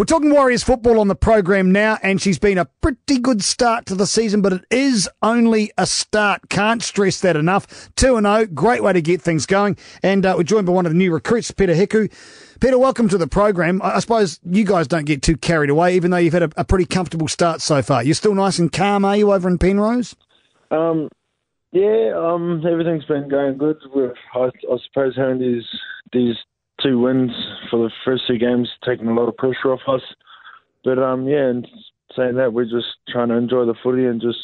We're talking Warriors football on the program now, and she's been a pretty good start to the season, but it is only a start. Can't stress that enough. 2 0, great way to get things going. And uh, we're joined by one of the new recruits, Peter Hiku. Peter, welcome to the program. I, I suppose you guys don't get too carried away, even though you've had a, a, pretty comfortable start so far. You're still nice and calm, are you, over in Penrose? Um, yeah, um, everything's been going good. We're, I, I suppose, having these these two wins for the first two games, taking a lot of pressure off us. But um, yeah, and saying that, we're just trying to enjoy the footy and just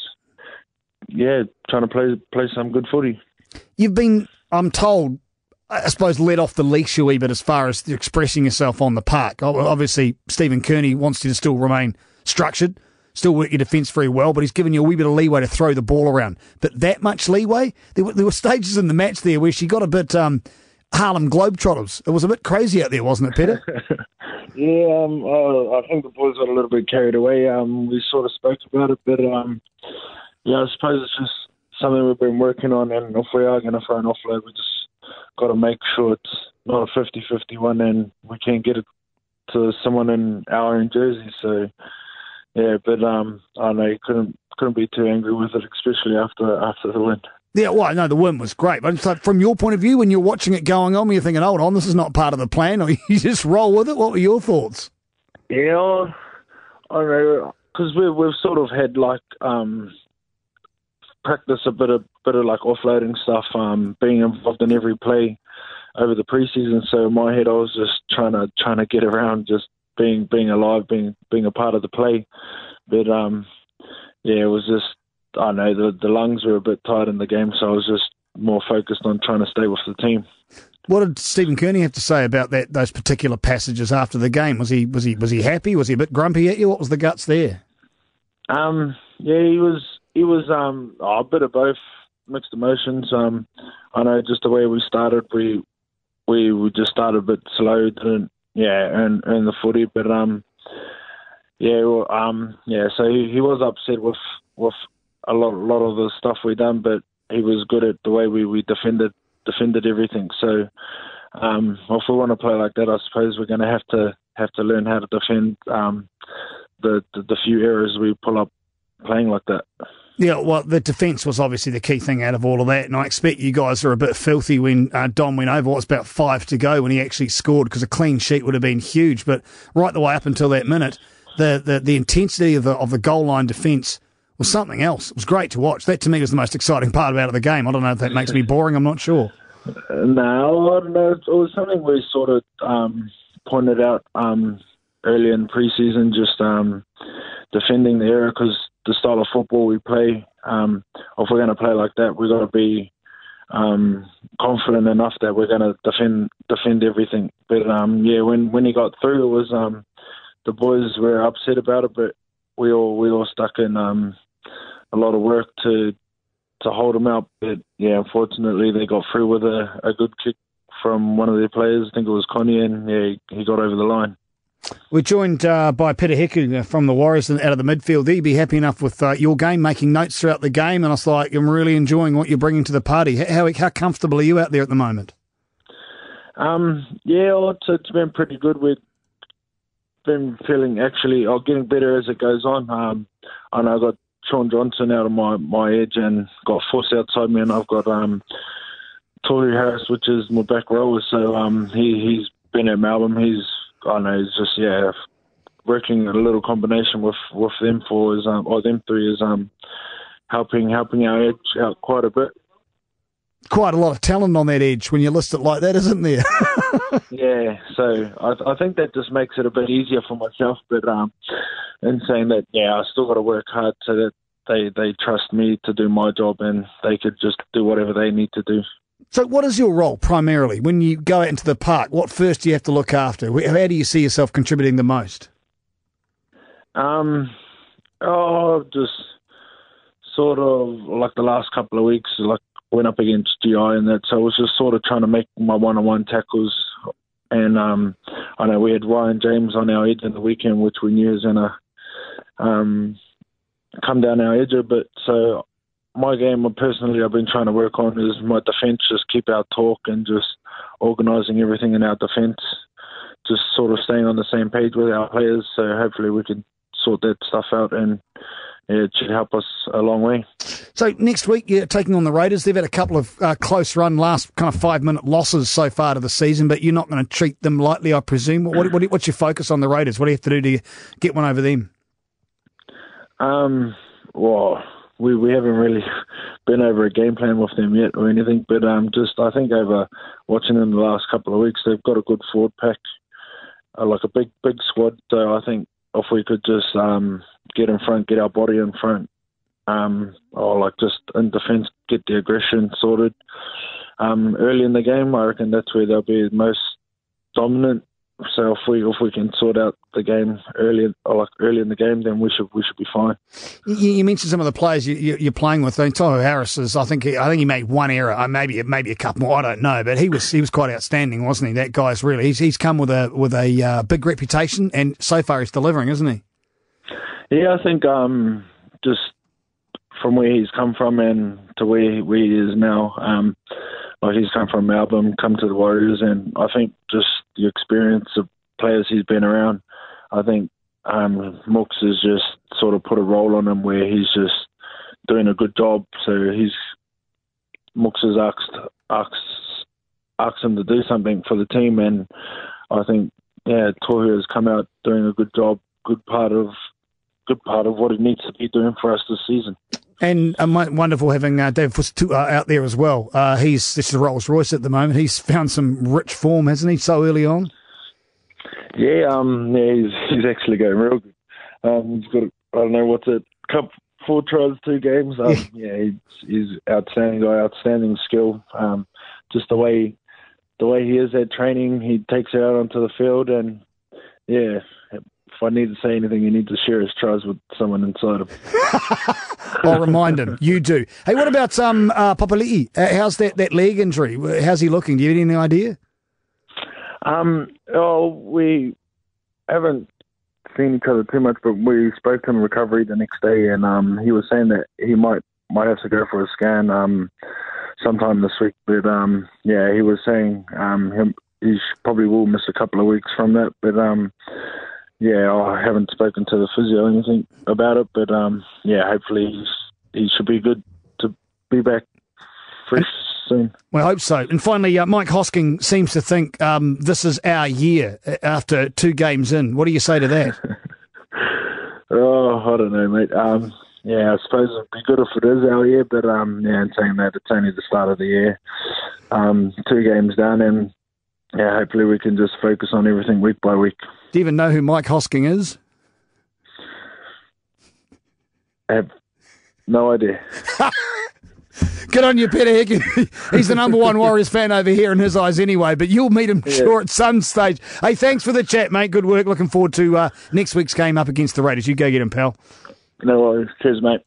yeah, trying to play play some good footy. You've been, I'm told, I suppose, let off the leash a wee bit as far as expressing yourself on the park. Obviously, Stephen Kearney wants you to still remain structured, still work your defence very well, but he's given you a wee bit of leeway to throw the ball around. But that much leeway, there were, there were stages in the match there where she got a bit. Um, Harlem Globetrotters. It was a bit crazy out there, wasn't it, Peter? yeah, um, uh, I think the boys got a little bit carried away. Um, we sort of spoke about it, but um, yeah, I suppose it's just something we've been working on. And if we are going to throw an offload, we just got to make sure it's not a 50-50 one, and we can get it to someone in our own jersey. So yeah, but um, I know you couldn't couldn't be too angry with it, especially after after the win. Yeah, well, no, the win was great. But like from your point of view, when you're watching it going on, you're thinking, hold on, this is not part of the plan, or you just roll with it. What were your thoughts? Yeah, I know, because we've, we've sort of had like um, practice a bit of bit of like offloading stuff, um, being involved in every play over the preseason. So in my head, I was just trying to trying to get around, just being being alive, being being a part of the play. But um, yeah, it was just I know the the lungs were a bit tired in the game, so I was just more focused on trying to stay with the team. What did Stephen Kearney have to say about that those particular passages after the game? Was he was he was he happy? Was he a bit grumpy at you? What was the guts there? Um, yeah, he was he was um oh, a bit of both, mixed emotions. Um, I know just the way we started, we we we just started a bit slow, didn't yeah, earn earn the footy, but um, yeah, well, um, yeah. So he, he was upset with with a lot, a lot of the stuff we done, but he was good at the way we, we defended defended everything. So um, if we want to play like that, I suppose we're going to have to have to learn how to defend um, the, the, the few errors we pull up playing like that. Yeah, well, the defence was obviously the key thing out of all of that, and I expect you guys are a bit filthy when uh, Dom went over. What's about five to go when he actually scored because a clean sheet would have been huge. But right the way up until that minute, the the, the intensity of the of the goal line defence was something else. It was great to watch. That to me was the most exciting part about the game. I don't know if that makes me boring. I'm not sure. No, I don't know. It was something we sort of um, pointed out um, early in preseason, just um, defending the area because the style of football we play. Um, if we're going to play like that, we've got to be um, confident enough that we're going to defend defend everything. But um, yeah, when when he got through, it was um, the boys were upset about it, but we all we all stuck in um, a lot of work to to hold them out. But yeah, unfortunately, they got through with a, a good kick from one of their players. I think it was Connie, and yeah, he got over the line. We're joined uh, by Peter Hiku from the Warriors out of the midfield. He'd be happy enough with uh, your game, making notes throughout the game, and I was like, I'm really enjoying what you're bringing to the party. How how comfortable are you out there at the moment? Um, yeah, it's, it's been pretty good. We've been feeling actually, or getting better as it goes on. Um, I know I got Shaun Johnson out of my, my edge and got Force outside me, and I've got um, Tohu Harris, which is my back rower. So um, he he's been at Melbourne. He's I know he's just yeah working a little combination with with them four is um or them three is um helping helping our edge out quite a bit. Quite a lot of talent on that edge when you list it like that, isn't there? yeah, so I, I think that just makes it a bit easier for myself. But um, in saying that, yeah, I still got to work hard so that they they trust me to do my job and they could just do whatever they need to do. So, what is your role primarily when you go out into the park? What first do you have to look after? How do you see yourself contributing the most? Um, oh, just sort of like the last couple of weeks, like went up against GI and that, so I was just sort of trying to make my one-on-one tackles. And um, I know we had Ryan James on our edge in the weekend, which we knew was going to um, come down our edge. But so my game, personally, I've been trying to work on is my defence, just keep our talk and just organising everything in our defence just sort of staying on the same page with our players. So hopefully we can sort that stuff out and it should help us a long way. So next week you're taking on the Raiders. They've had a couple of uh, close run, last kind of five minute losses so far to the season, but you're not going to treat them lightly, I presume. What, what, what's your focus on the Raiders? What do you have to do to get one over them? Um, well, we we haven't really been over a game plan with them yet or anything, but um, just I think over watching them the last couple of weeks, they've got a good forward pack, uh, like a big big squad. So I think if we could just um, get in front, get our body in front, um, or like just in defence, get the aggression sorted. Um, early in the game, I reckon that's where they'll be most dominant so if we if we can sort out the game early, like early in the game, then we should we should be fine. You, you mentioned some of the players you, are playing with. I Tohu Harris is. I think he, I think he made one error, uh, maybe maybe a couple more. I don't know, but he was he was quite outstanding, wasn't he? That guy's really he's he's come with a with a uh, big reputation, and so far he's delivering, isn't he? Yeah, I think um, just from where he's come from and to where, where he is now. Um, like he's come from Melbourne, come to the Warriors, and I think just the experience of players he's been around, I think um, has just sort of put a role on him where he's just doing a good job. So he's Mooks has asked asked asked him to do something for the team, and I think yeah, Tohu has come out doing a good job, good part of good part of what he needs to be doing for us this season. And uh, wonderful having uh, David Fuss uh, out there as well. Uh, he's this is Rolls Royce at the moment. He's found some rich form, hasn't he? So early on. Yeah, um, yeah, he's he's actually going real good. Um, he's got I don't know what's it, cup four tries, two games. Um, yeah, yeah he's, he's outstanding guy, outstanding skill. Um, just the way the way he is at training, he takes it out onto the field, and yeah, if I need to say anything, you need to share his tries with someone inside him. I'll remind him. You do. Hey, what about um, uh, Papali'i? Uh, how's that, that leg injury? How's he looking? Do you have any idea? Um, oh, we haven't seen each other too much, but we spoke to him in recovery the next day, and um, he was saying that he might might have to go for a scan um, sometime this week. But um, yeah, he was saying um, him, he probably will miss a couple of weeks from that. But um, yeah, I haven't spoken to the physio or anything about it, but um, yeah, hopefully he should be good to be back fresh soon. Well, I hope so. And finally, uh, Mike Hosking seems to think um, this is our year uh, after two games in. What do you say to that? oh, I don't know, mate. Um, yeah, I suppose it'd be good if it is our year, but um, yeah, and saying that it's only the start of the year. Um, two games down, and yeah, hopefully we can just focus on everything week by week. Do you even know who Mike Hosking is? I have no idea. Good on you, Peter Hiku. He's the number one Warriors fan over here in his eyes anyway, but you'll meet him yeah. sure at some stage. Hey, thanks for the chat, mate. Good work. Looking forward to uh, next week's game up against the Raiders. You go get him, pal. No worries. Cheers, mate.